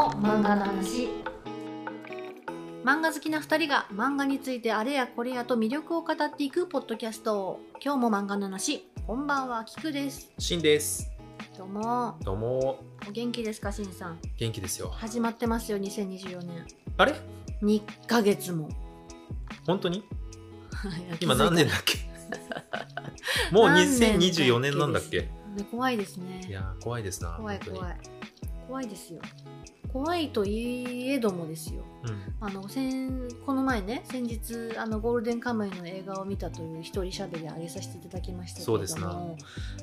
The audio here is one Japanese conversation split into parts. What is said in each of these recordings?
も漫画の話。漫画好きな2人が漫画についてあれやこれやと魅力を語っていくポッドキャスト。今日も漫画の話。こんばんはキクです。しんです。どうも。どうも、お元気ですかしんさん。元気ですよ。始まってますよ2024年。あれ？2ヶ月も。本当に？はい今何年だっけ？もう何年だっけ2024年なんだっけ？ね怖いですね。いやー、怖いですな。怖い怖い。怖いですよ怖いといえどもですよ。うん。あの先この前ね先日あのゴールデンカムイの映画を見たという一人しゃべり上げさせていただきましたけれども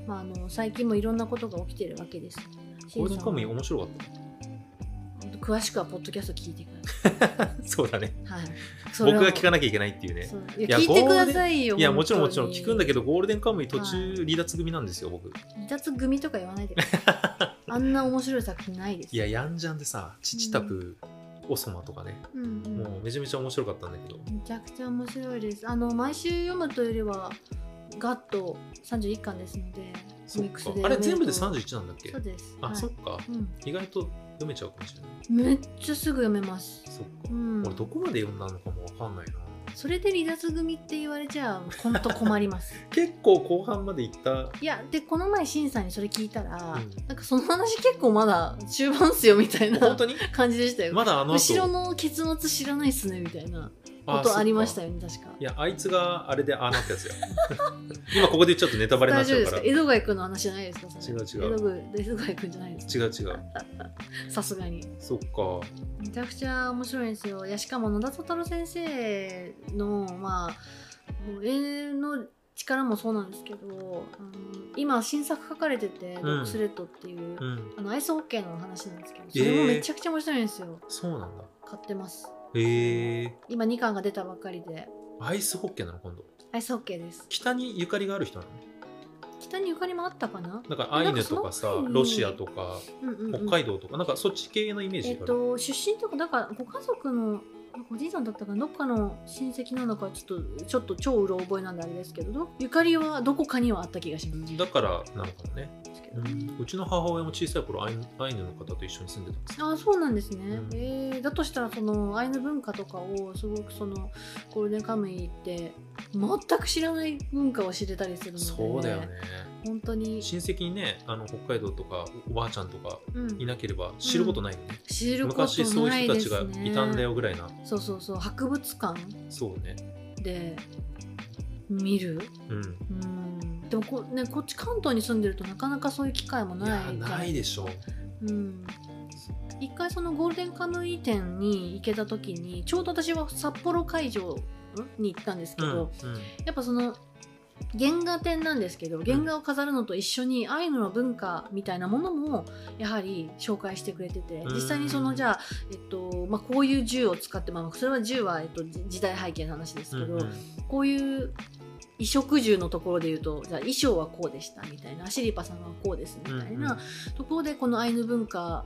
まあ、あの最近もいろんなことが起きてるわけです。ゴールデンカムイ面白かっさん詳しくはポッドキャスト聞いてくだた。そうだね。さい、はい、僕が聞かななきゃいけないっていうね。いいやや聞いてくださいよいや、もちろんもちろん聞くんだけど、ゴールデンカムイ途は中離脱組なんですよ、僕。離脱組とか言わないで。あんな面白い作品ないです。いや、ヤンジャンでさ、チチタプ、オソマとかね、うんうん。もうめちゃめちゃ面白かったんだけど。めちゃくちゃ面白いです。あの毎週読むというよりはガッと31巻ですので。あれ全部で読める31なんだっけ？とそうです。あ、はい。そっか。うん。意外と読めちゃうかもしれない。めっちゃすぐ読めます。そっか。うん。俺どこまで読んだのかもわかんないな。それで離脱組って言われちゃほんと困ります。結構後半まで行ったいや、で、この前、しんさんにそれ聞いたら、うんなんかその話結構まだ中盤っすよみたいな本当に？感じでしたよ。まだあの後？後ろの結末知らないっすねみたいなあことありましたよよね、確か。いやあいつがあれでああなったやつよ。今ここでちょっとネタバレになっちゃうから。か？江戸貝くんの話じゃないですか違う違う。江戸貝江戸貝くんじゃないです違う違う。かさすがに。そっか。めちゃくちゃ面白いんですよ。いやしかも野田太郎先生のまあもう永遠の力もそうなんですけど、あの今新作書かれてて「ん。ロックスレッド」っていう、うん。あのアイスホッケーの話なんですけど、それもめちゃくちゃ面白いんですよ。そうなんだ。買ってます。へえ今2巻が出たばっかりで。アイスホッケーなの今度。アイスホッケーです。北にゆかりがある人なの？北にゆかりもあったかな？なんかアイヌとかさロシアとかうんうん、うん。北海道とかなんかそっち系のイメージがある、えっと出身とかだからご家族のおじいさんだったかな？どっかの親戚なのかちょっとちょっと超うろ覚えなんであれですけどどゆかりはどこかにはあった気がします。だからなのかもね、うん、うちの母親も小さい頃アイヌアイヌの方と一緒に住んでたんですよ。ああそうなんですね、うん。えーだとしたらそのアイヌ文化とかをすごくそのゴールデンカムイって全く知らない文化を知れたりするのでそうだよね。本当に、親戚にねあの北海道とかおばあちゃんとかうん。いなければ知ることないよね、知ることないですね。昔そういう人たちがいたんだよぐらいな。そうそうそう。博物館そうね。で見る？うん。うんでもこ,、ね、こっち関東に住んでるとなかなかそういう機会もいないやないでしょう。ん、一回そのゴールデンカムイ店に行けた時にちょうど私は札幌会場んに行ったんですけうんど、やっぱその原画展なんですけど原画を飾るのと一緒にアイヌの文化みたいなものもやはり紹介してくれててうん。実際にそのじゃあ、えっとまあ、こういう銃を使って、まあ、それは銃は、えっと、じ時代背景の話ですけど、うんうん。こういう衣食住のところで言うとじゃあ衣装はこうでしたみたいなアシリパさんはこうですみたいな、うんところでこのアイヌ文化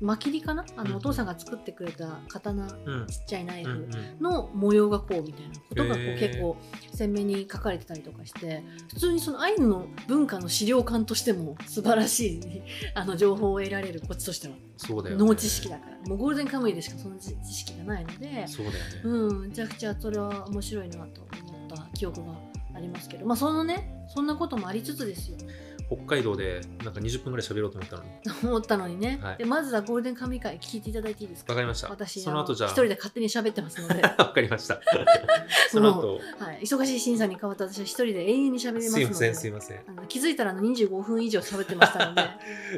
マキリかなあうん。のお父さんが作ってくれた刀ちっうん。ちゃいナイうんフうん。の模様がこうみたいなことがこう結構鮮明に書かれてたりとかして普通にそのアイヌの文化の資料館としても素晴らしい あの情報を得られるこっちとしては。そうだよね。脳知識だから。もうゴールデンカムイでしかその知知識がないので。そうだよね、うん。めちゃくちゃそれは面白いなと思った記憶がありますけどまあそのねそんなこともありつつですよ。北海道でなんか20分ぐらい喋ろうと思ったのに。思ったのにね、はい。でまずはゴールデンカムイ会聞いていただいていいですか？わかりました。私その後じゃあ。一人で勝手に喋ってますので、は わかりました。その後。い、忙しい審査に代わって私は一人で永遠に喋れますので。すいませんすいません。あの気づいたらあの25分以上喋ってましたので。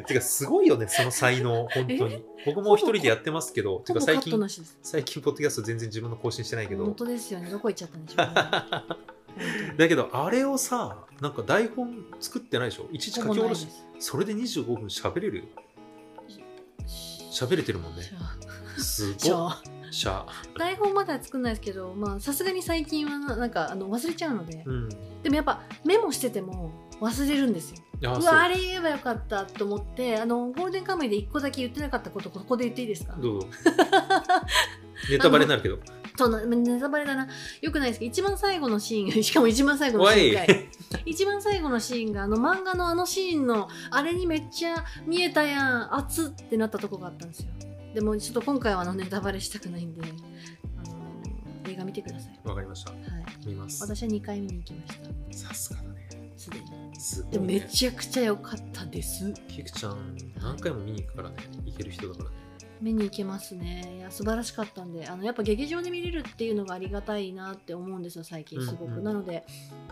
てかすごいよねその才能本当に。僕も一人でやってますけどてか最近最近ポッドキャスト全然自分の更新してないけ本ど当ですよね。どこ行っちゃったんでしょうね だけどあれをさなんか台本作ってないでしょ？いちいち書き下ろし。それで25分喋れるです喋れてるもんね。すしごっ。ゃしゃ台本までは作んないですけどまあさすがに最近はななんかあの忘れちゃうので、うん。でもやっぱメモしてても忘れるんですよ。うわあれ言えばよかったと思ってあのゴールデンカムイで1個だけ言ってなかったことここで言っていいですか？どうぞ。ネタバレになるけど そのネタバレだなよくないですけど一番最後のシーンしかも一番最後のシーンかい一番最後のシーンが あの漫画のあのシーンのあれにめっちゃ見えたやん熱ってなったとこがあったんですよでもちょっと今回はあのネタバレしたくないんで、あの映画見てください。わかりました。はい。見ます。私は2回見に行きました。さすがだね。すでに。すごい、でもめね。ちゃくちゃ良かったです。キクちゃん、何回も見に行くからね。行ける人だからね。見に行けますね。いや、素晴らしかったんで、あの、やっぱ劇場で見れるっていうのがありがたいなって思うんですよ、最近すごく。うんうんなので、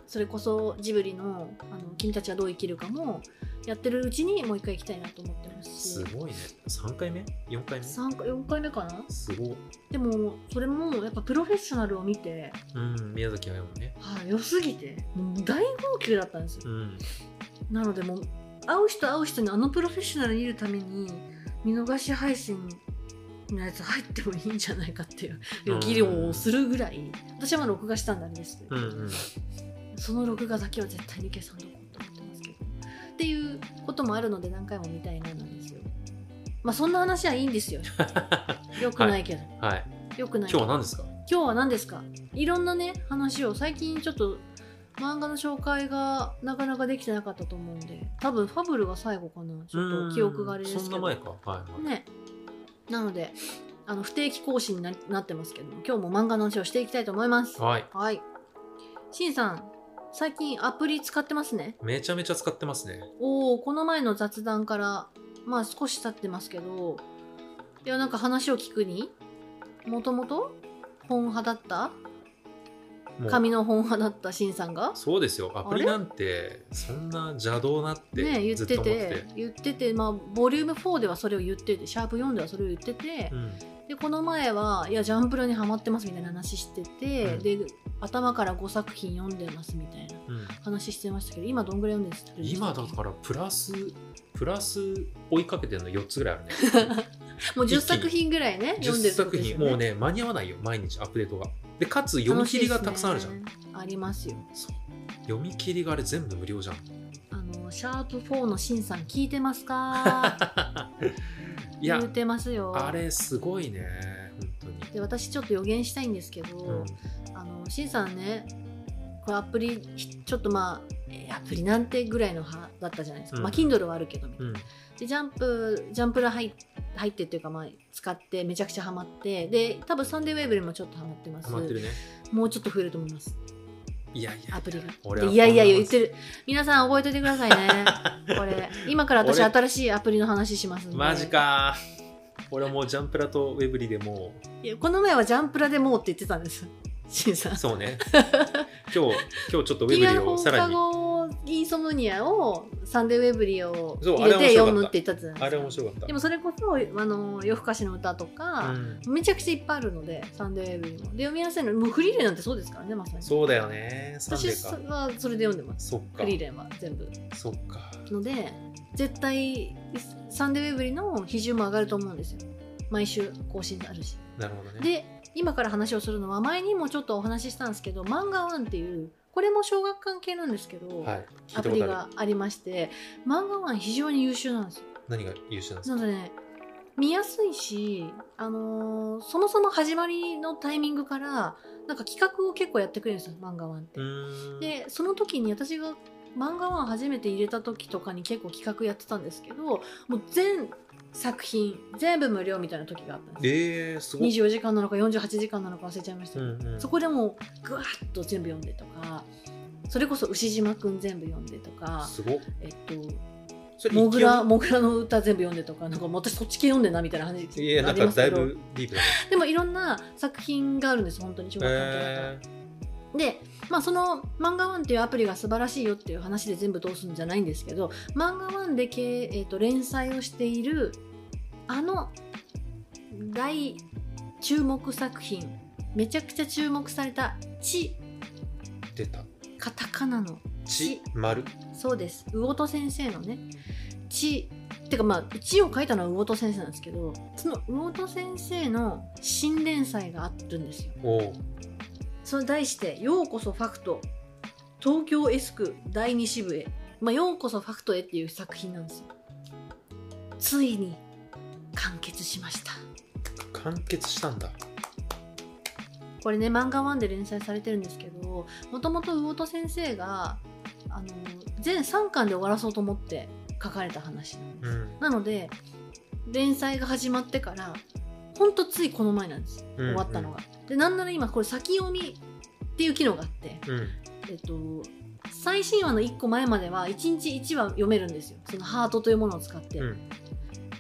それこそジブリの、あの、君たちはどう生きるかも、やってるうちにもう一回行きたいなと思ってますし。すごいね。3回目 ?4 回目？3回、4回目かな？すごい。でも、それも、やっぱプロフェッショナルを見て、うん、宮崎駿もね。はい、良すぎて、もう大号泣だったんですよ。うん。なのでもう会う人会う人にあのプロフェッショナル見るために見逃し配信のやつ入ってもいいんじゃないかっていううん。議論をするぐらい私はまあ録画したんであれですけど、うんうん。その録画だけは絶対に消さんとこうと思ってますけど。っていうこともあるので何回も見たいななんですよ。まあそんな話はいいんですよ。よくないけど、はい。よくない今日は何ですか？今日は何ですか？いろんなね話を最近ちょっと漫画の紹介がなかなかできてなかったと思うんで多分ファブルが最後かなちょっと記憶があれですけどそんな前か。はいはい。ねなのであの不定期更新にななってますけども今日も漫画の話をしていきたいと思いますはい。はいしんさん最近アプリ使ってますねめちゃめちゃ使ってますね。おおこの前の雑談からまあ少し経ってますけどいやなんか話を聞くにもともと本派だった紙の本派だったしんさんが？そうですよ。アプリなんて、そんな邪道なってね言って。ててて。言っててまあボリューム4ではそれを言っててシャープ4ではそれを言ってて、うん。でこの前はいやジャンプラにハマってますみたいな話してて、うん。で頭から5作品読んでますみたいなうん、話してましたけど今どんぐらい読んでるんですか？今だからプラスプラス追いかけてるの4つぐらいあるね もう10一気に。作品ぐらいね読んで10る作品もうね間に合わないよ毎日アップデートが。でかつ読み切りがたくさんあるじゃん、ね。ありますよ。そう。読み切りがあれ全部無料じゃん。あのシャープ4のしんさん聞いてますか？いや言うてますよ。あれすごいね本当に。で私ちょっと予言したいんですけど、うん。あのしんさんねこれアプリひちょっとまあえーアプリなんてぐらいの派だったじゃないですか、うん。まあ Kindle はあるけどみたいな。うん。でジャンプジャンプラ入っ入ってっていうかまあ使ってめちゃくちゃハマって。で多分サンデーウェーブにもちょっとハマってます。ハマってるね。もうちょっと増えると思います。いやいやアプリが。いやいや言ってる。皆さん覚えておいてくださいね。これ。今から私俺新しいアプリの話しますんで。マジか。俺はもうジャンプラとウェブリでもいやこの前はジャンプラでもうって言ってたんです。しんさん。うそうね 今日今日ちょっとウェブリ君は放課をさらに。後インソムニアをサンデーウェブリをそう入れて読むって言ったじゃないですかあれ面白かった。でもそれこそあの夜更かしの歌とか、うん。めちゃくちゃいっぱいあるのでサンデーウェブリもで読みやすいの。もうフリーレンなんてそうですからねまさに。そうだよね私はそれで読んでます。そっか。フリーレンは全部。そっか。ので絶対サンデーウェブリの比重も上がると思うんですよ。毎週更新あるし。なるほどね。で今から話をするのは前にもちょっとお話ししたんですけど漫画ワンっていうこれも小学館系なんですけど、はい。アプリがありまして漫画ワン非常に優秀なんですよ。何が優秀なんですか？なのでね見やすいし、あのーそもそも始まりのタイミングからなんか企画を結構やってくれるんですよ漫画ワンって。でその時に私が漫画ワン初めて入れた時とかに結構企画やってたんですけどもう全作品全部無料みたいな時があったんです。よえー、すごい、24時間なのか48時間なのか忘れちゃいましたけど、うんうん、そこでもうぐわっと全部読んでとかそれこそ牛島くん全部読んでとかすごっ。えっとモグラ一モグラの歌全部読んでとかなんか私そっち系読んでんなみたいな話いやなあんかだいぶディープでもいろんな作品があるんです本当に小学館系だえと。でまあその「漫画ワンっていうアプリが素晴らしいよっていう話で全部通すんじゃないんですけど漫画ワンでけ、えー、と連載をしているあの大注目作品めちゃくちゃ注目された「ち。ー、出た」カタカナの「ち。ち」丸。そうです。魚戸先生のね「ち」てかまあ「ち」を書いたのは魚戸先生なんですけどその魚戸先生の新連載があるんですよ。それ題して「ようこそファクト東京エスク第二支部へ」まあ「ようこそファクトへ」っていう作品なんですよ。ついに完結しました。完結したんだこれね漫画ワンで連載されてるんですけどもともと魚戸先生があの全3巻で終わらそうと思って書かれた話なんです。うんなので連載が始まってからほんとついこの前なんです。うん終わったのが、でなんなら今これ先読みっていう機能があってうん。えっと最新話の1個前までは1日1話読めるんですよ。そのハートというものを使って、うん。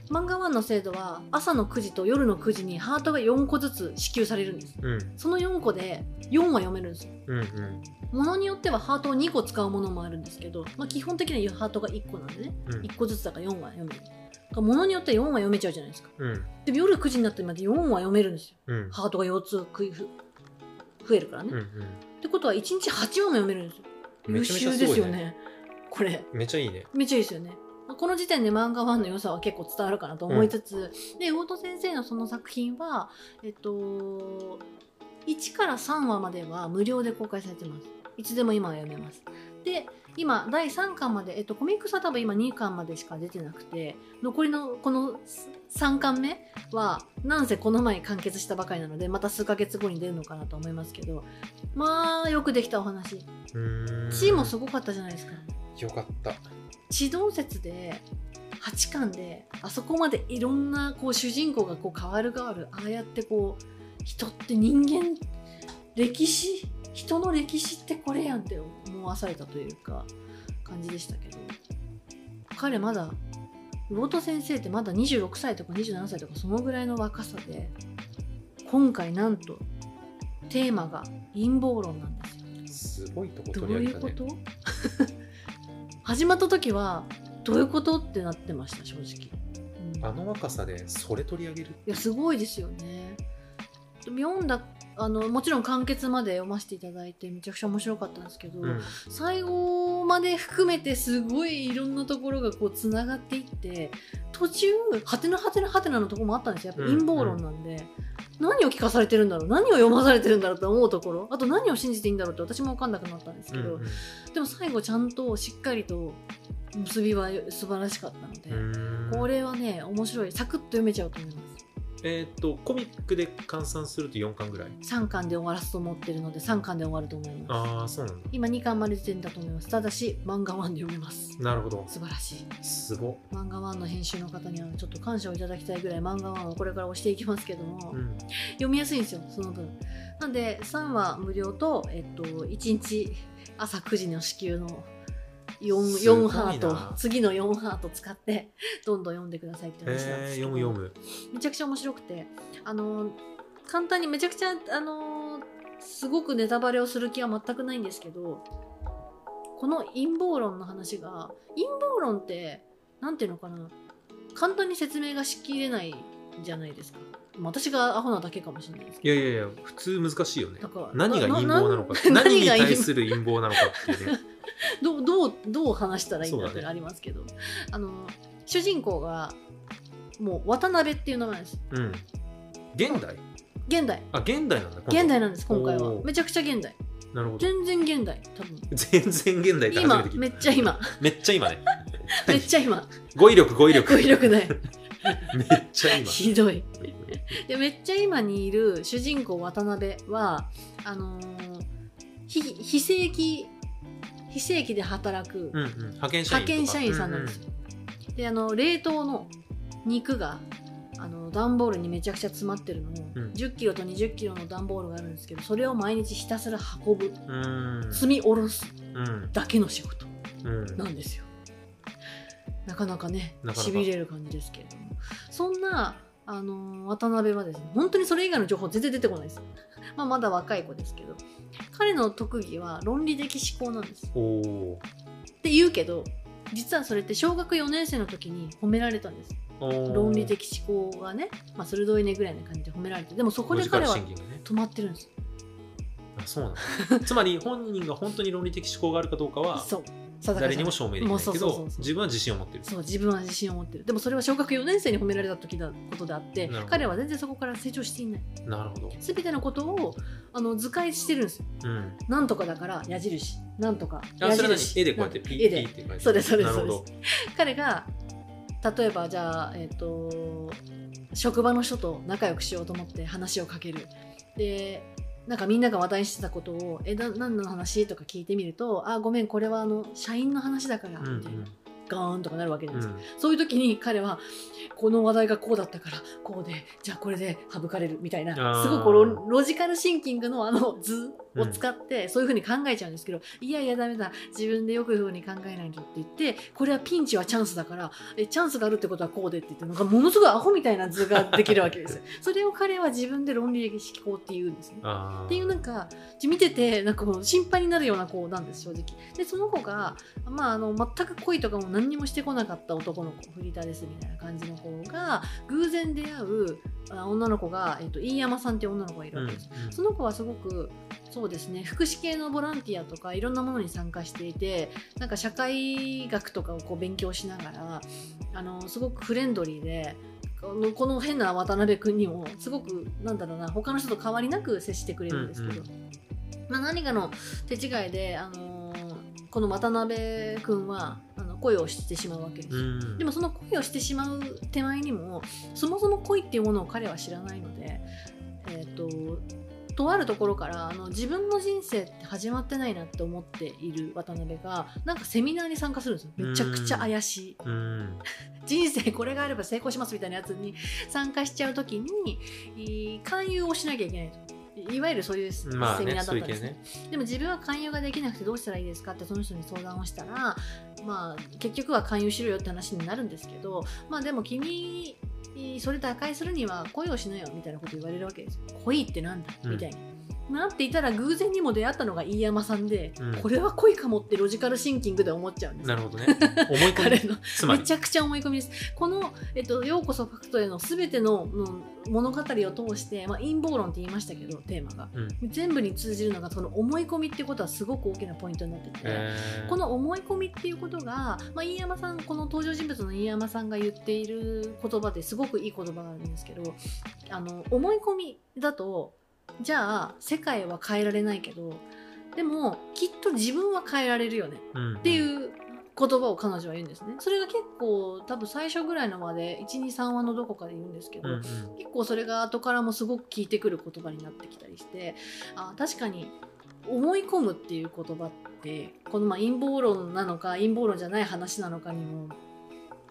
漫画1の制度は朝の9時と夜の9時にハートが4個ずつ支給されるんです。うん。その4個で4話読めるんですよ。うんうん。ものによってはハートを2個使うものもあるんですけど、まあ、基本的にはハートが1個なんでね。うん。1個ずつだから4話読めるものによっては4話読めちゃうじゃないですか。うん。でも夜9時になってまで4話読めるんですよ。うん。ハートが4つ食いふ増えるからね、うんってことは1日8話も読めるんですよ。優秀ですよね。これ。めっちゃいいね。めっちゃいいですよね。この時点で漫画ファンの良さは結構伝わるかなと思いつつ、で魚戸先生のその作品はえっと1から3話までは無料で公開されてます。いつでも今は読めますで今第3巻まで、えっと、コミックスは多分今2巻までしか出てなくて残りのこの3巻目はなんせこの前完結したばかりなのでまた数ヶ月後に出るのかなと思いますけどまあよくできたお話。地位もすごかったじゃないですか。よかった。地動説で8巻であそこまでいろんなこう主人公がこう変わる変わるああやってこう人って人間歴史人の歴史ってこれやんって思わされたというか感じでしたけど。彼まだ魚戸先生ってまだ26歳とか27歳とかそのぐらいの若さで今回なんとテーマが陰謀論なんですよ。すごいとこどう取り上げたね。いうこと？始まった時はどういうことってなってました正直、うんあの若さでそれ取り上げるいやすごいですよね。読んだあのもちろん完結まで読ませていただいてめちゃくちゃ面白かったんですけど、うん。最後まで含めてすごいいろんなところがこうつながっていって途中はてなはてなはてなのところもあったんですよ。やっぱ陰謀論なんで、何を聞かされてるんだろう？何を読まされてるんだろうと思うところ？あと何を信じていいんだろうって私も分かんなくなったんですけど、うん。でも最後ちゃんとしっかりと結びは素晴らしかったので、うん。これはね面白い。サクッと読めちゃうと思いますえーっとコミックで換算すると4巻ぐらい？3巻で終わらすと思ってるので3巻で終わると思います。ああそうなんだ。今2巻まで出てんだと思います。ただし漫画1で読めます。なるほど。素晴らしい。すごっ。漫画1の編集の方にはちょっと感謝をいただきたいぐらい漫画1をこれから押していきますけども、うん。読みやすいんですよその分。なんで3話無料と、えっと、1日朝9時の支給の 4, すごいな。4ハート。次の4ハート使って どんどん読んでくださいって話なんでえー、すけど、読む読む。めちゃくちゃ面白くて。あの簡単にめちゃくちゃあのすごくネタバレをする気は全くないんですけどこの陰謀論の話が陰謀論ってなんていうのかな。簡単に説明がしきれないじゃないですか。まあ私がアホなだけかもしれないですけいやいやいや普通難しいよね。何が陰謀なのか。な何に対する陰謀なのかっていうね どうどうどう話したらいいんだってありますけど、あの主人公がもう渡辺っていう名前です。うん。現代？現代。あ現代なんだ現代なんです今回は。めちゃくちゃ現代。なるほど。全然現代多分。全然現代今めっちゃ今。めっちゃ今ね。めっちゃ今。語彙力語彙力。語彙力 ない。めっちゃ今。ひどい。でめっちゃ今にいる主人公渡辺はあのー非非正規非正規で働くうんうん。派遣社員派遣社員さんなんですよ、であの冷凍の肉があの段ボールにめちゃくちゃ詰まってるのを、うん。1 0キロと2 0キロの段ボールがあるんですけどそれを毎日ひたすら運ぶうんうん。積み下ろすうん。だけの仕事うん。なんですよ。なかなかねなかなか。しびれる感じですけれども。そんなあの渡辺はですね本当にそれ以外の情報全然出てこないです。まあまだ若い子ですけど彼の特技は論理的思考なんです。って言うけど実はそれって小学4年生の時に褒められたんです。ー。論理的思考がね、まあ、鋭いねぐらいな感じで褒められて。でもそこで彼は止まってるんですあそうなんだ。つまり本人が本当に論理的思考があるかどうかはそう誰にも証明できないけど自分は自信を持ってる。そう自分は自信を持ってる。でもそれは小学4年生に褒められた時だことであって彼は全然そこから成長していない。なるほど。全てのことをあの図解してるんですよ。うん。なんとかだから矢印。なんとか。矢印。絵でこうやってピ絵で。ッピッって書いてそうですそうですなるほど。彼が例えばじゃあえっ、と職場の人と仲良くしようと思って話をかける。でなんかみんなが話題にしてたことを「えな何の話?」とか聞いてみると「あごめんこれはあの社員の話だから」うんうん。みたいな、ガーンとかなるわけじゃないです。か、うん。そういう時に彼はこの話題がこうだったからこうでじゃあこれで省かれるみたいな。すごくロジカルシンキングのあの図を使ってそういうふうに考えちゃうんですけど、いやいやダメだ自分でよくいうふうに考えないとって言ってこれはピンチはチャンスだからえチャンスがあるってことはこうでって言ってなんかものすごいアホみたいな図ができるわけですよ。それを彼は自分で論理的思考って言うんですね。っていうなんか見ててなんかこう心配になるような子なんです正直でその子が、まあ、あの全く恋とかも何にもしてこなかった男の子フリーターですみたいな感じの子が偶然出会うあ女の子が、えっと、飯山さんっていう女の子がいるうんわけです、その子はすごくそうですね福祉系のボランティアとかいろんなものに参加していてなんか社会学とかをこう勉強しながらあのすごくフレンドリーでこのこの変な渡辺君にもすごくなんだろうな他の人と変わりなく接してくれるんですけど、うんまあ、何かの手違いで、あのーこの渡辺君はあの恋をしてしまうわけですよ。うん。でもその恋をしてしまう手前にもそもそも恋っていうものを彼は知らないので、えー、ととあるところからあの自分の人生って始まってないなって思っている渡辺がなんかセミナーに参加するんですよ。めちゃくちゃ怪しい。うん。人生これがあれば成功しますみたいなやつに参加しちゃう時にい勧誘をしなきゃいけないと。いわゆるそういうセミナーだったんですね。ねでも自分は勧誘ができなくてどうしたらいいですかってその人に相談をしたら、まあ、結局は勧誘しろよって話になるんですけど、まあ、でも君それ打開するには恋をしなよみたいなこと言われるわけですよ恋ってなんだ？うんみたいな。なっていたら偶然にも出会ったのが飯山さんで、うん。これは恋かもってロジカルシンキングで思っちゃうんですなるほどね。思い込み。彼の。つまり。めちゃくちゃ思い込みです。この、えっと、ようこそファクトへのすべての、うん物語を通して、まあ、陰謀論って言いましたけど、テーマが。うん。全部に通じるのが、その思い込みってことはすごく大きなポイントになってて。えー。この思い込みっていうことが、まあ、飯山さんこの登場人物の飯山さんが言っている言葉ですごくいい言葉があるんですけどあの思い込みだとじゃあ世界は変えられないけどでもきっと自分は変えられるよね。うん。っていう言葉を彼女は言うんですね。それが結構多分最初ぐらいのまで123話のどこかで言うんですけど、うんうん。結構それが後からもすごく効いてくる言葉になってきたりしてあ確かに思い込むっていう言葉ってこのまあ陰謀論なのか陰謀論じゃない話なのかにも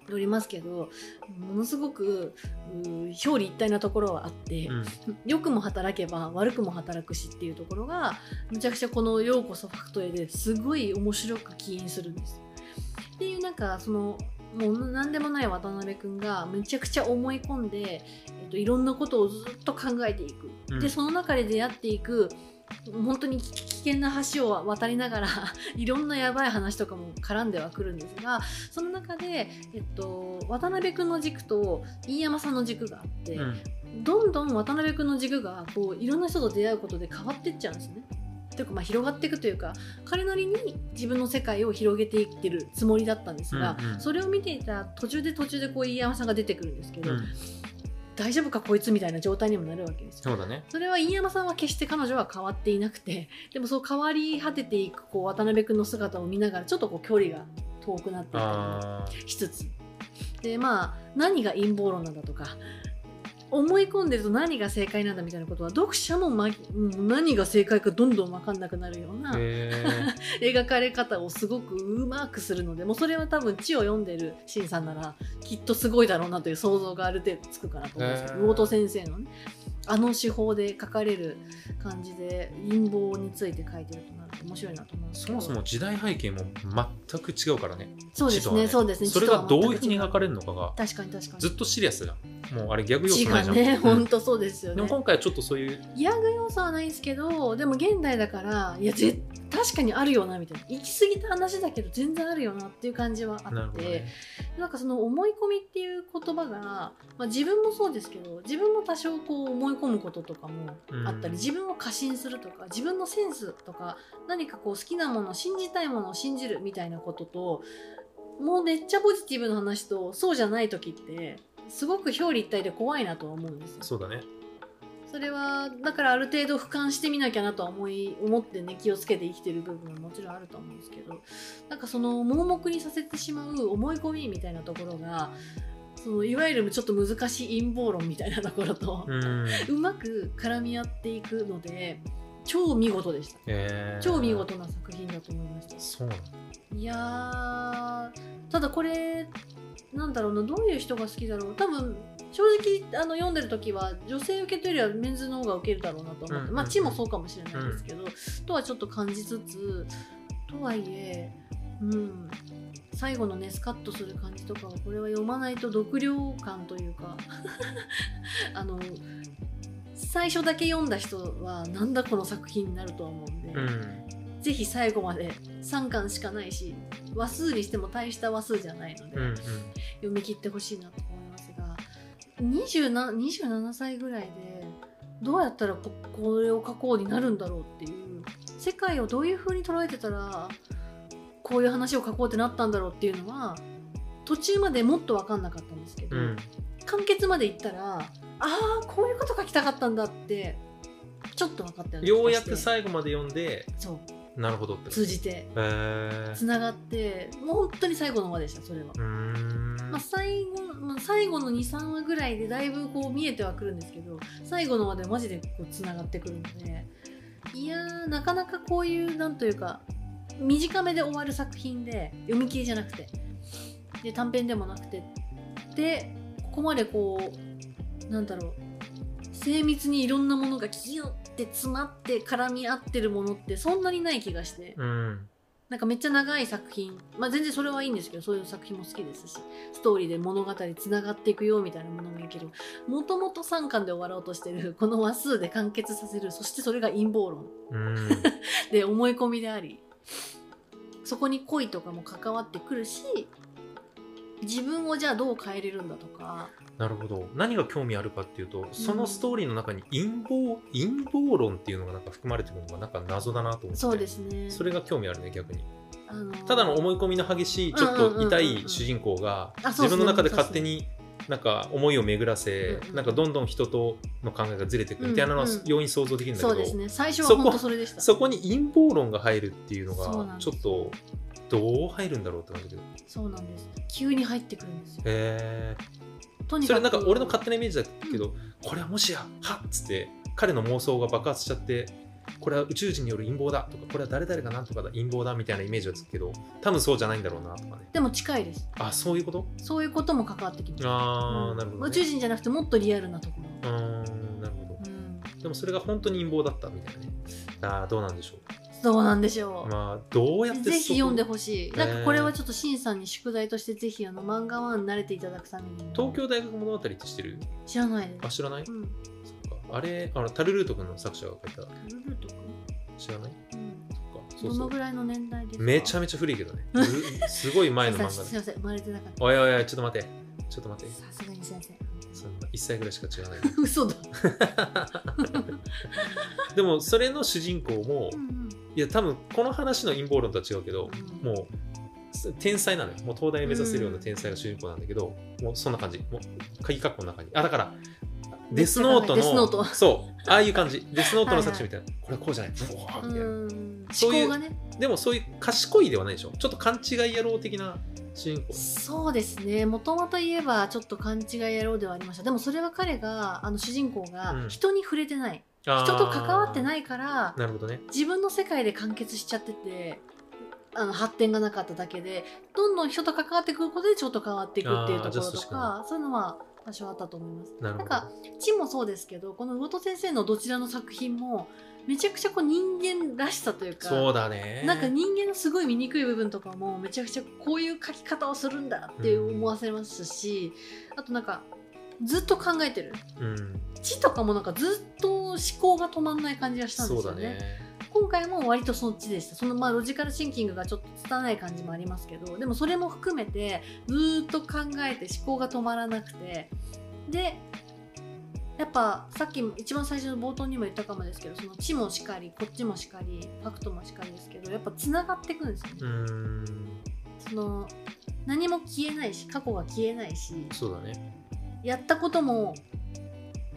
よりますけどものすごくう表裏一体なところはあって、うん良くも働けば悪くも働くしっていうところがむちゃくちゃこの「ようこそファクトへ」ですごい面白く起因するんです。っていうなんかそのもう何でもない渡辺君がむちゃくちゃ思い込んで、えっと、いろんなことをずっと考えていく。うんでその中で出会っていく本当に危険な橋を渡りながら いろんなやばい話とかも絡んではくるんですがその中で、えっと、渡辺君の軸と飯山さんの軸があって、うん。どんどん渡辺君の軸がこういろんな人と出会うことで変わっていっちゃうんですね。というかまあ広がっていくというか彼なりに自分の世界を広げていってるつもりだったんですが、うんうん。それを見ていた途中で途中でこう飯山さんが出てくるんですけど、うん大丈夫かこいつみたいな状態にもなるわけですよ。そうだねそれは飯山さんは決して彼女は変わっていなくてでもそう変わり果てていくこう渡辺君の姿を見ながらちょっとこう距離が遠くなっていったりしつつでまあ何が陰謀論なんだとか思い込んでると何が正解なんだみたいなことは読者も、ま、うん何が正解かどんどん分かんなくなるような 描かれ方をすごくうまくするのでもうそれは多分地を読んでるシンさんならきっとすごいだろうなという想像がある程度つくかなと思うんですけど魚戸先生のねあの手法で書かれる感じで陰謀について書いてるとなると面白いなと思うんですけど。ーそもそも時代背景も全く違うからね。そうです地とはね。そうですね。それがどういうふうに描かれるのかが確かに確かに。ずっとシリアスだ。もうあれギャグ要素ないじゃん、ねうん。本当そうですよね。でも今回はちょっとそういうギャグ要素はないんですけどでも現代だからいやぜ確かにあるよなみたいな。行き過ぎた話だけど全然あるよなっていう感じはあって、ね。なんかその思い込みっていう言葉が、まあ、自分もそうですけど自分も多少こう思い込むこととかもあったり、うん自分を過信するとか自分のセンスとか何かこう好きなもの信じたいものを信じるみたいなことともうめっちゃポジティブな話とそうじゃない時ってすごく表裏一体で怖いなとは思うんですよ。そうだねそれはだからある程度俯瞰してみなきゃなとは思い思ってね気をつけて生きてる部分はもちろんあると思うんですけどなんかその盲目にさせてしまう思い込みみたいなところがそのいわゆるちょっと難しい陰謀論みたいなところと、うん。うまく絡み合っていくので超見事でした。へー。超見事な作品だと思いました。そう。いやーただこれなんだろうなどういう人が好きだろう。多分正直あの読んでる時は女性受けというよりはメンズの方が受けるだろうなと思って、うん。まあ地もそうかもしれないですけど、とはちょっと感じつつとはいえうん。最後のねスカッとする感じとかはこれは読まないと読量感というか あの最初だけ読んだ人はなんだこの作品になるとは思うんで、うん。ぜひ最後まで3巻しかないし話数にしても大した話数じゃないので、うんうん。読み切ってほしいなと思いますが27 27歳ぐらいでどうやったらここれを書こうになるんだろうっていう世界をどういう風に捉えてたらこういう話を書こうってなったんだろうっていうのは途中までもっと分かんなかったんですけど、うん。完結までいったらああこういうこと書きたかったんだってちょっと分かったようやく最後まで読んでそう。なるほどって。通じて。つながってもう本当に最後の話でしたそれは。まあ、最後まあ、最後の23話ぐらいでだいぶこう見えてはくるんですけど最後の話でマジでこうつながってくるのでいやーなかなかこういうなんというか短めで終わる作品で読み切りじゃなくて。で短編でもなくて。でここまでこうなんだろう。精密にいろんなものがギュッて詰まって絡み合ってるものってそんなにない気がして。うん。なんかめっちゃ長い作品、まあ、全然それはいいんですけどそういう作品も好きですし。ストーリーで物語つながっていくよみたいなものもいいけど。もともと3巻で終わろうとしてるこの話数で完結させる。そしてそれが陰謀論。うん。で思い込みでありそこに恋とかも関わってくるし自分をじゃあどう変えれるんだとか。なるほど。何が興味あるかっていうとそのストーリーの中に陰謀陰謀論っていうのがなんか含まれてるのがなんか謎だなと思って。そうですね。それが興味あるね逆に。あのただの思い込みの激しいちょっと痛い主人公が自分の中で勝手になんか思いを巡らせうんうん。なんかどんどん人との考えがずれていくみたいなのはうんうん容易に想像できるんだけどそうですね。最初は本当それでした。そこに陰謀論が入るっていうのがちょっとどう入るんだろうって感じだけど。そうなんです。急に入ってくるんですよ。へとにかくえそれなんか俺の勝手なイメージだけど、これはもしやはっつって彼の妄想が爆発しちゃってこれは宇宙人による陰謀だとかこれは誰々がなんとかだ陰謀だみたいなイメージはつくけど多分そうじゃないんだろうなとかね。でも近いです。あそういうこと？そういうことも関わってきます。あー、うん。なるほど、ね、宇宙人じゃなくてもっとリアルなところ、うーんなるほど。うん、でもそれが本当に陰謀だったみたいなね。ああどうなんでしょそうなんでしょう。う、まあどうやってぜひ読んでほしい。ーなんかこれはちょっとしんさんに宿題としてぜひあの漫画ワンに慣れていただくために東京大学物語って知ってる？知らないあ知らない、うんあれあのタルルート君の作者が書いた。ルルト知らない？君、そっか。うん、どのぐらいの年代ですか？めちゃめちゃ古いけどね。ずすごい前の漫画。ですいません生まれてなかっおいおいおいちょっと待って。ちょっと待って。たさすがにすいませ。んそんな1歳ぐらいしか違わない。嘘だ、でもそれの主人公もうんうん。いや多分この話の陰謀論とは違うけどうん。もう天才なのよ。もう東大目指せるような天才が主人公なんだけど、もうそんな感じ。もう鍵括弧の中に。あだからデスノートのデスノート。そうああいう感じ。デスノートの作者みたいな。これはこうじゃない。ブワーみたいな、うん。そういう思考がね。でもそういう賢いではないでしょ。ちょっと勘違い野郎的な主人公。そうですね。もともと言えばちょっと勘違い野郎ではありました。でもそれは彼があの主人公うん。が人に触れてない、人人と関わってないいからなるほどね。自分の世界で完結しちゃっててあの発展がなかっただけでどんどん人と関わってくることでちょっと変わっていくっていうところとかそういうのは多少あったと思います。ななんか地もそうですけどこの魚戸先生のどちらの作品もめちゃくちゃこう人間らしさというかそうだね。なんか人間のすごい醜い部分とかもめちゃくちゃこういう書き方をするんだって思わせますし、あとなんかずっと考えてる。うん。地とかもなんかずっと思考が止まんない感じがしたんですよね今回も割とそっちでした。そのまあロジカルシンキングがちょっと拙い感じもありますけどでもそれも含めてずーっと考えて思考が止まらなくてでやっぱさっき一番最初の冒頭にも言ったかもですけどその地もしかりこっちもしかりファクトもしかりですけどやっぱつながっていくんですよね、その何も消えないし過去が消えないしそうだね。やったことも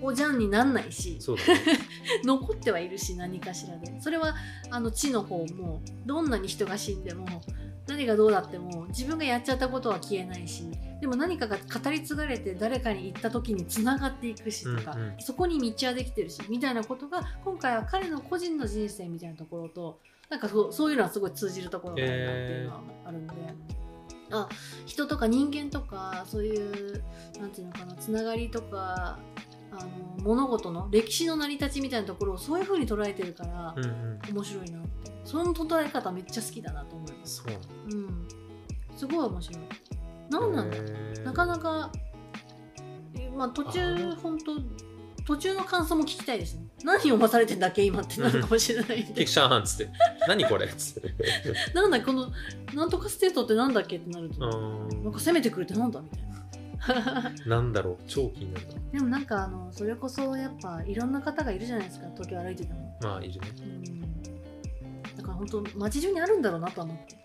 おじゃんになんないしそうだね。残ってはいるし何かしらで。それはあの地の方もどんなに人が死んでも何がどうだっても自分がやっちゃったことは消えないしでも何かが語り継がれて誰かに言った時につながっていくしとか、うんうん。そこに道はできてるしみたいなことが今回は彼の個人の人生みたいなところとなんかそうそういうのはすごい通じるところがあるなっていうのはあるので、人とか人間とかそういうなんていうのかなつながりとかあの物事の歴史の成り立ちみたいなところをそういう風に捉えてるから、うんうん。面白いなって。その捉え方めっちゃ好きだなと思いますそう。うん。すごい面白い。なんなんだなかなか、えまあ、途あ中ー。本当途中の感想も聞きたいですね。何読まされてんだっけ今ってなるかもしれないんで。キクシャーンっつって。何これ？っつってなんだこのなんとかステートってなんだっけってなると、なんか攻めてくるってなんだみたいな なんだろう超気になるな。でもなんかあのそれこそやっぱいろんな方がいるじゃないですか東京歩いてても。まあいるね。うん。だから本当街中にあるんだろうなとは思って。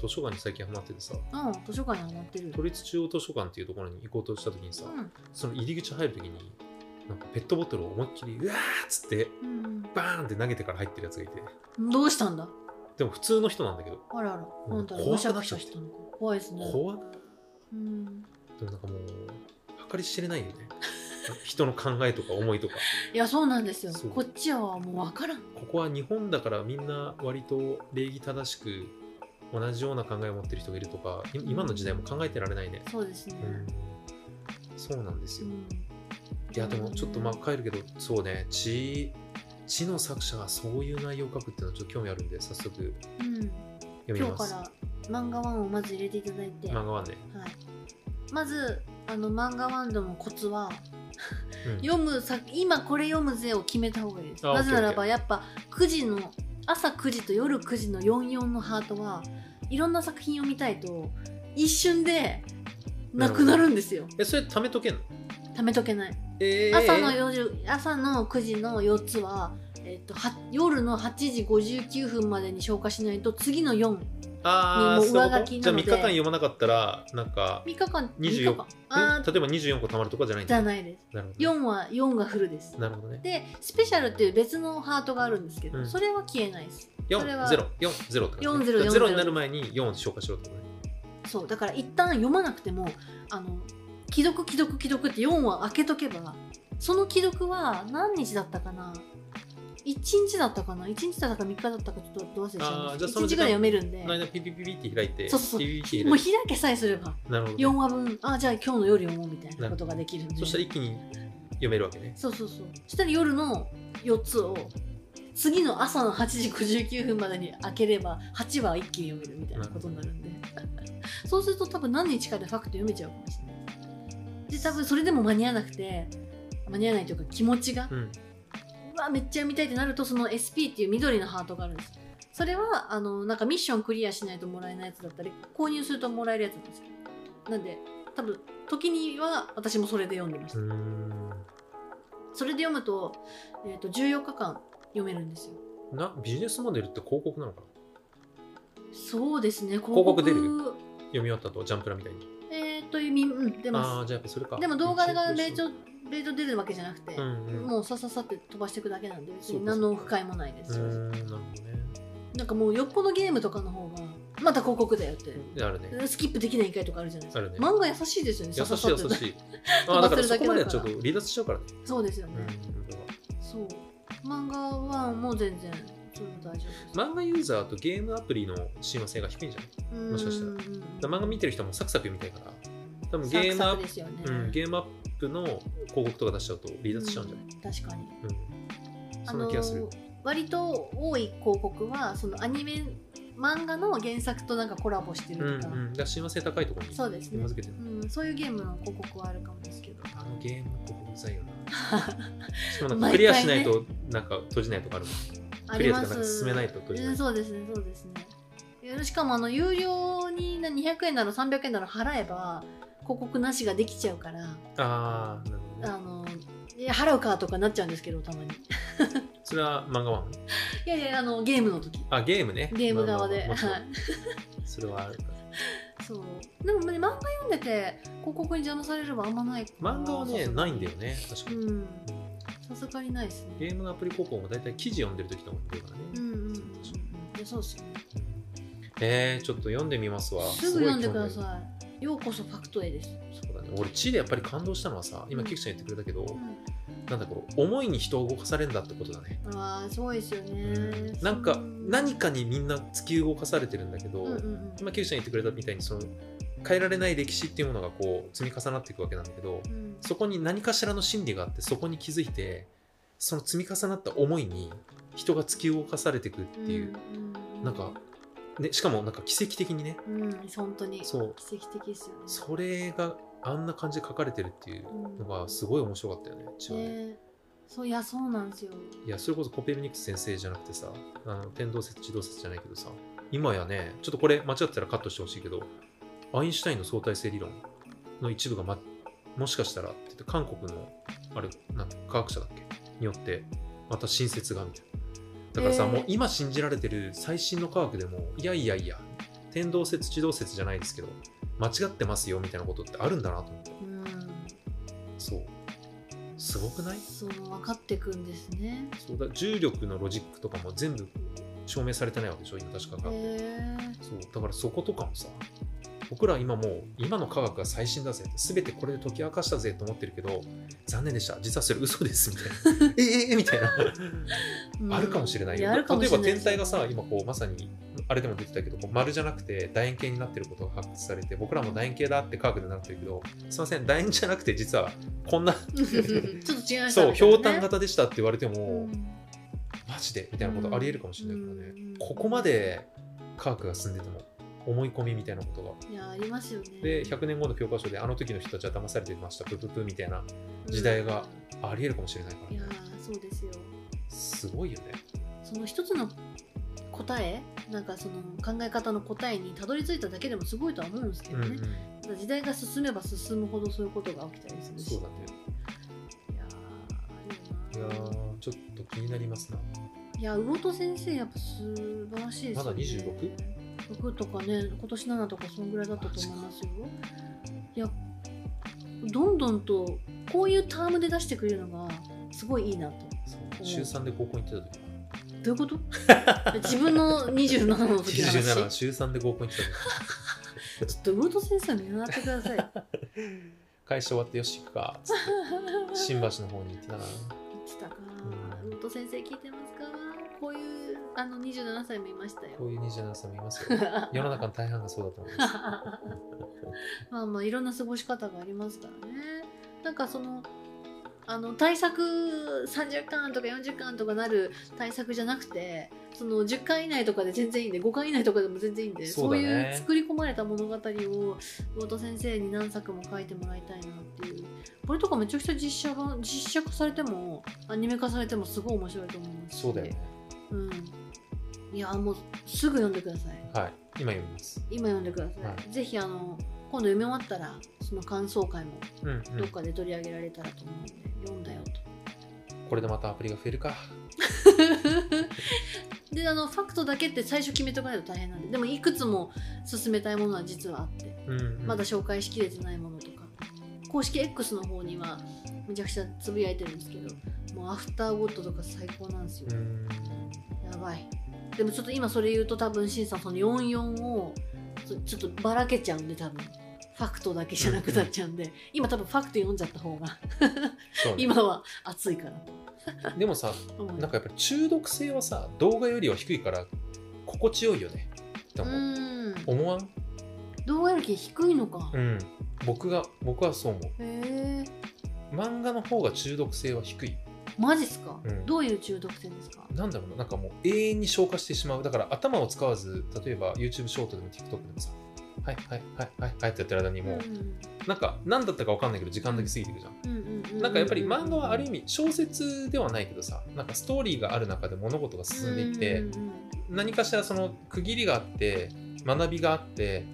図書館に最近ハマっててさ。うん図書館にはまってる。都立中央図書館っていうところに行こうとした時にさ、うん。その入り口入る時になんかペットボトルを思いっきりうわーっつってうんバーンって投げてから入ってるやつがいて。うんどうしたんだ？でも普通の人なんだけど。あらあら。うん怖くなっちゃ怖いですね。怖っうんでもなんかもう計り知れないよね。人の考えとか思いとか。いやそうなんですよ。こっちはもう分からん。ここは日本だからみんな割と礼儀正しく同じような考えを持ってる人がいるとかい今の時代も考えてられないね、そうですね。うん、そうなんですよ、うん。いやでもちょっとまあ帰るけどそうね。血血の作者がそういう内容を書くっていうのはちょっと興味あるんで早速。うん。読みます。今日から漫画ワンをまず入れていただいて、漫画はね、はい、まずあの漫画ワンドのコツはうん。読むさ今これ読むぜを決めた方がいいです。あなぜならばやっぱ9時の朝9時と夜9時の44のハートはいろんな作品を見たいと一瞬でなくなるんですよ。えそれ貯めとけんの、貯めとけない。えー。朝の夜朝の9時の4つは、えっとは夜の8時59分までに消化しないと次の4ああもう上書そういうこと？じゃあ3きなので日間読まなかったらなんか3日間？24 3日間？あん例えば24個貯まるとかじゃないんだ。じゃないです。なるほどね、4は4がフルです。なるほどね。でスペシャルっていう別のハートがあるんですけど、うん。それは消えないです。それは4、0、4、0って感じ、40ね。ゼロになる前に4を消化しろってことね。そうだから一旦読まなくてもあの既読既読既読って4は開けとけばその既読は何日だったかな？1日だったかな？1日だったか3日だったかちょっとどう忘れしちゃいした。1日ぐらい読めるんで。この間ピピピピって開いて、そうそうそう。ピピピもう開けさえすれば。て。なるほど。ね、4話分。あじゃあ今日の夜読もうみたいなことができるんで。そしたら一気に読めるわけね。そうそうそうそしたら夜の4つを次の朝の8時59分までに開ければ8話一気に読めるみたいなことになるんで。そうすると多分何日かでファクト読めちゃうかもしれない。で多分それでも間に合わなくて間に合わないというか気持ちが、うん。うわめっちゃ読みたいってなるとその SP っていう緑のハートがあるんですそれはあのなんかミッションクリアしないともらえないやつだったり購入するともらえるやつなんですよ。なんで多分時には私もそれで読んでました。それで読むと,、えー、と14日間読めるんですよ。な、ビジネスモデルって広告なのかな？そうですね広告出る？読み終わった後、ジャンプラみたいに。えー、という意味うん出あまあー、じゃあやっぱそれか。すでも動画がめ例長例長出るわけじゃなくて、うんうん。もうさささって飛ばしていくだけなんで別に何の不快もないです。うーん、なるほどね。なんかもうよっぽどゲームとかの方がまた広告だよって、ね。スキップできない回とかあるじゃないですか、ね。漫画優しいですよね優しい優しい。ああ、だからそこまでちゃうと離脱しちゃうからね。そうですよね、うん。そう。漫画はもう全然それも大丈夫です。漫画ユーザーとゲームアプリの親和性が低いんじゃない？もしかしたら。漫画見てる人もサクサク読みたいから。多分ゲームアップサクサクですよね、うん、ゲームアップの広告とか出しちゃうと離脱しちゃうんじゃない、うん確かに。うん、そんな気がする、あの割と多い広告はそのアニメ漫画の原作となんかコラボしてうんうん、るとか、だ親和性高いところにそうですね。紐付けてる、うん、そういうゲームの広告はあるかもですけど。あのゲームの広告うざいよな。しかもなんかクリアしないとなんか閉じないとかあるもん。ありまクリアとかなんかす進めないと閉じない。うんそうですねそうですね。しかもあの有料にな200円だろ300円だろ払えば広告なしができちゃうからああなるほどね。あの払うかとかなっちゃうんですけどたまに。それは漫画ワン？いやいやあのゲームの時。あゲームね。ゲーム側で、はい。それはあるそう。でもね漫画読んでて広告に邪魔されるはあんまない漫画はねないんだよね。確かに、さすがにないですね。ゲームのアプリ広告も大体記事読んでる時と思ってるからね、うんうんうんそうっすよね。えー、ちょっと読んでみますわ。すぐ読んでくだいさいようこそファクトへです、そうだね。俺地でやっぱり感動したのはさ今うん。キクちゃん言ってくれたけど、うん。なんだこう思いに人を動かされるんだってことだね、ああすごいですよね。なん。かう。ん何かにみんな突き動かされてるんだけど、うんうんうん。今キュウちゃん言ってくれたみたいにその変えられない歴史っていうものがこう積み重なっていくわけなんだけどうん。そこに何かしらの心理があってそこに気づいてその積み重なった思いに人が突き動かされていくっていう、うん。なんか、ね、しかもなんか奇跡的にね。うん本当に。そう。奇跡的ですよね。それがあんな感じで書かれてるっていうのがすごい面白かったよね。うちはね。ね。そういやそうなんですよ。いやそれこそコペルニクス先生じゃなくてさあの天動説地動説じゃないけどさ今やねちょっとこれ間違ってたらカットしてほしいけどアインシュタインの相対性理論の一部が、ま、もしかしたらって言って韓国のあれなん科学者だっけ？によってまた新説がみたいなだからさ、えー。もう今信じられてる最新の科学でもいやいやいや天動説地動説じゃないですけど間違ってますよみたいなことってあるんだなと思って。うん。そう。すごくない？そう分かってくんですね。そうだ重力のロジックとかも全部証明されてないわけでしょ今確か科学へえそうだからそことかもさ僕らは今もう今の科学が最新だぜ全てこれで解き明かしたぜと思ってるけど残念でした。実はそれ嘘ですみたいな。えええみたいな。うん。あるかもしれないよ。例えば天体がさ今こうまさにあれでも出てたけど丸じゃなくて楕円形になってることが発掘されて僕らも楕円形だって科学でなってるけどすいません楕円じゃなくて実はこんな ちょっと違いましたそうねひょうたん型でしたって言われても、うん。マジでみたいなことありえるかもしれないからね、うん。ここまで科学が進んでても思い込みみたいなことが。いやありますよね。で100年後の教科書であの時の人たちは騙されてましたプププみたいな時代がありえるかもしれないから、いやそうですよ。すごいよね。その一つの答えなんかその考え方の答えにたどり着いただけでもすごいとは思うんですけうんうん。どね、ただ時代が進めば進むほどそういうことが起きたりするし。そうだね。いやいやーちょっと気になりますな。いや魚戸先生やっぱ素晴らしいですよね。まだ 26? 6とかね今年7とかそんぐらいだったと思いますよ。いやどんどんとこういうタームで出してくれるのがすごいいいなと。週3で高校に行ってた時。どういうこと？自分の27の時の話？27週3で高校に行ってた時。ちょっと魚戸先生を見習ってください。会社終わってよし行くかっつって。新橋の方に行ってたな。言ってたか。うん。魚戸先生聞いてますか？こういうあの27歳もいましたよ。こういう27歳もいますよ。世の中の大半がそうだと思います。まあまあいろんな過ごし方がありますからね。なんかそのあの対策30巻とか40巻とかなる対策じゃなくてその10巻以内とかで全然いいんで5巻以内とかでも全然いいんでそそうねいう作り込まれた物語を魚戸先生に何作も書いてもらいたいなっていう。これとかめちゃくちゃ実写版実写化されてもアニメ化されてもすごい面白いと思いますしそうだよねうん。いやもうすぐ読んでください。はい。今読みます。今読んでください、はぜひあの今度読み終わったらその感想会もうんうん。どっかで取り上げられたらと思うんで、読んだよと。これでまたアプリが増えるか。であのファクトだけって最初決めておかないと大変なんででもいくつも進めたいものは実はあってうんうん。まだ紹介しきれてないもの公式 X の方にはめちゃくちゃつぶやいてるんですけどもうアフターゴッドとか最高なんですよ、うん。やばい。でもちょっと今それ言うと多分シンさんその44をちょっとばらけちゃうんで多分。ファクトだけじゃなくなっちゃうんで、今多分ファクト読んじゃった方が。今は熱いから。とでもさなんかやっぱり中毒性はさ動画よりは低いから心地よいよね。ってう。思わん？動画より低いのか、へうん僕が僕はそう思う。え漫画の方が中毒性は低い。マジっすか、うん。どういう中毒性ですか？なんだろうな。なんかもう永遠に消化してしまう。だから頭を使わず例えば YouTube ショートでも TikTok でもさはいはいはいはいはいってやってる間にもう、うんなんか何だったか分かんないけど時間だけ過ぎていくじゃん。うんうんうんなんかやっぱり漫画はある意味小説ではないけどさなんかストーリーがある中で物事が進んでいってうんうんうん。何かしらその区切りがあって学びがあって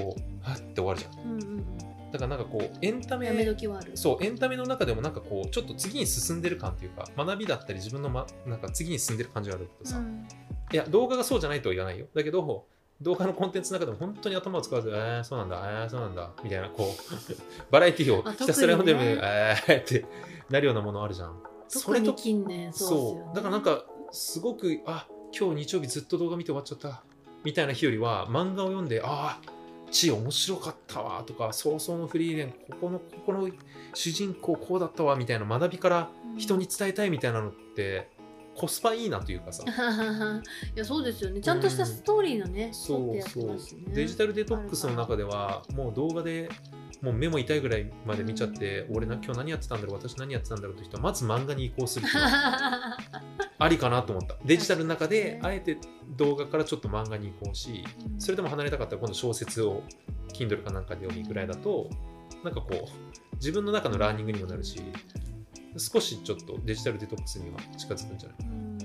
こうはって終わるじゃん。うんうんうん。だからなんかこうエンタメやめ時はある。そうエンタメの中でもなんかこうちょっと次に進んでる感っていうか学びだったり自分の、ま、なんか次に進んでる感じがあるけどさ、うん。いや動画がそうじゃないとは言わないよ。だけど動画のコンテンツの中でも本当に頭を使わず、えー、そうなんだ、えー、そうなんだ、みたいな、こう、バラエティをあひたすら読んでる、ね。えーってなるようなものあるじゃん。それと、近年そうね、だからなんか、すごく、あ今日日曜日ずっと動画見て終わっちゃった、みたいな日よりは、漫画を読んで、ああ、ち面白かったわとか早々のフリーレンここのここの主人公こうだったわみたいな学びから人に伝えたいみたいなのってコスパいいなというかさ。いやそうですよね。ちゃんとしたストーリーのね、そう沿ってそうやってますしね。デジタルデトックスの中ではもう動画でもう目も痛いぐらいまで見ちゃって、俺な今日何やってたんだろう私何やってたんだろうって人はまず漫画に移行するって ありかなと思った。デジタルの中であえて動画からちょっと漫画に移行しそれでも離れたかったら今度小説を Kindle かなんかで読みぐらいだとなんかこう自分の中のラーニングにもなるし少しちょっとデジタルデトックスには近づくんじゃない？うん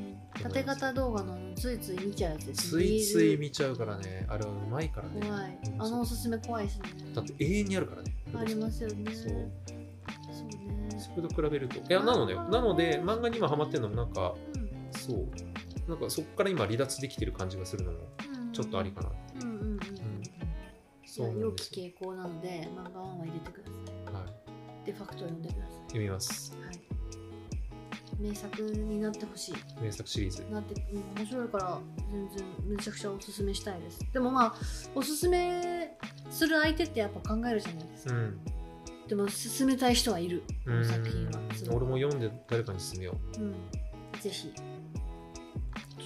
縦型動画のついつい見ちゃうやつですついつい見ちゃうからね。あれはうまいからね。ル怖い。うんあのおすすめ怖いですね。だって永遠にあるからね。ありますよね。そう。そうね。それと比べると。いやなのでなので漫画に今ハマってるのもなんかうん。そう。なんかそこから今離脱できてる感じがするのもうん。ちょっとありかな。うんうんうんうん。そうなん良ですよ。き傾向なので漫画1は入れてくださはい。いでファクトを読んでくださ読みます名作になってほしい。名作シリーズ。なってうん面白いから全然めちゃくちゃおすすめしたいです。でもまあおすすめする相手ってやっぱ考えるじゃないですか、うん。でも勧めたい人はいる。この作品は。俺も読んで誰かに勧めよう。うん。ぜひ。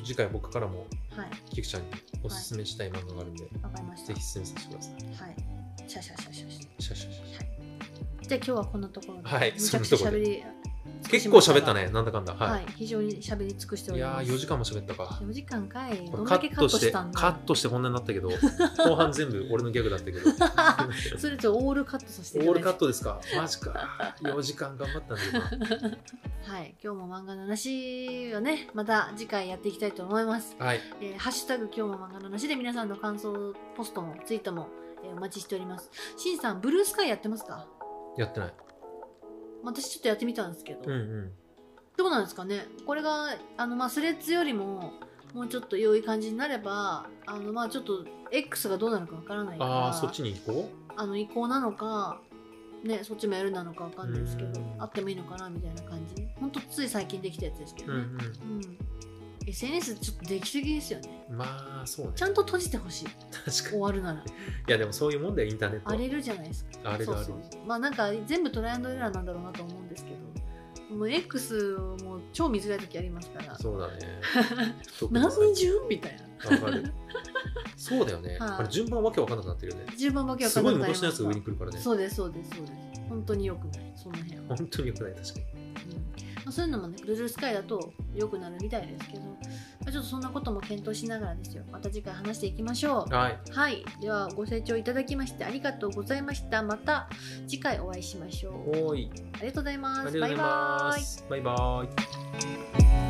次回僕からもはい。ちゃんにおすすめしたい漫画があるんで、わかりました。ぜひ勧めさせてください。はい。シャシャシャシャシャ。シャシャシャじゃあ今日はこんなところで、はい。めちゃくちゃ喋り結構喋ったねなんだかんだ。はい、はい、非常に喋り尽くしておい、やーります4時間も喋ったか。4時間かい。これカッットしてカットしてこんなになったけど 後半全部俺のギャグだったけど。それちょっとオールカットさせてオールカットですか？マジか。4時間頑張ったんだよ はい今日も漫画の話をねまた次回やっていきたいと思います。なはい。えーハッシュタグ今日も漫画の話で皆さんの感想ポストもツイートも、えーお待ちしております。しんさんブルースカイやってますか？やってない私ちょっとやってみたんですけど、うんうん。どうなんですかね。これがあのまあスレッズよりももうちょっと良い感じになればあのまあちょっと X がどうなるかわからないからああそっちに行こあの移行なのかねそっちもやるなのかわかんないですけどうんあってもいいのかなみたいな感じ。ほんとつい最近できたやつですけどね、ううん。うん SNS ちょっと出来すぎですよね。うんまあそうね。ちゃんと閉じてほしい。確か終わるなら。にいやでもそういうもんだよインターネット。は荒れるじゃないですか。荒れる荒れる。まあなんか全部トライアンドエラーなんだろうなと思うんですけど。もう X もう超見づらい時ありますから。そうだね。何順みたいな。わかる。そうだよね、はい。あれ順番わけわかんなくなってるよね。順番わけわかんなくなります昔のやつが上に来るからね。そうですそうですそうです。本当によくない。その辺は、本当によくない確かに。うんまあ、そういうのもねブルースカイだと良くなるみたいですけど、まあ、ちょっとそんなことも検討しながらですよ。また次回話していきましょう。はい。はい。ではご清聴いただきましてありがとうございました。また次回お会いしましょう。おーい。ありがとうございます。ありがとうございます。バイバイ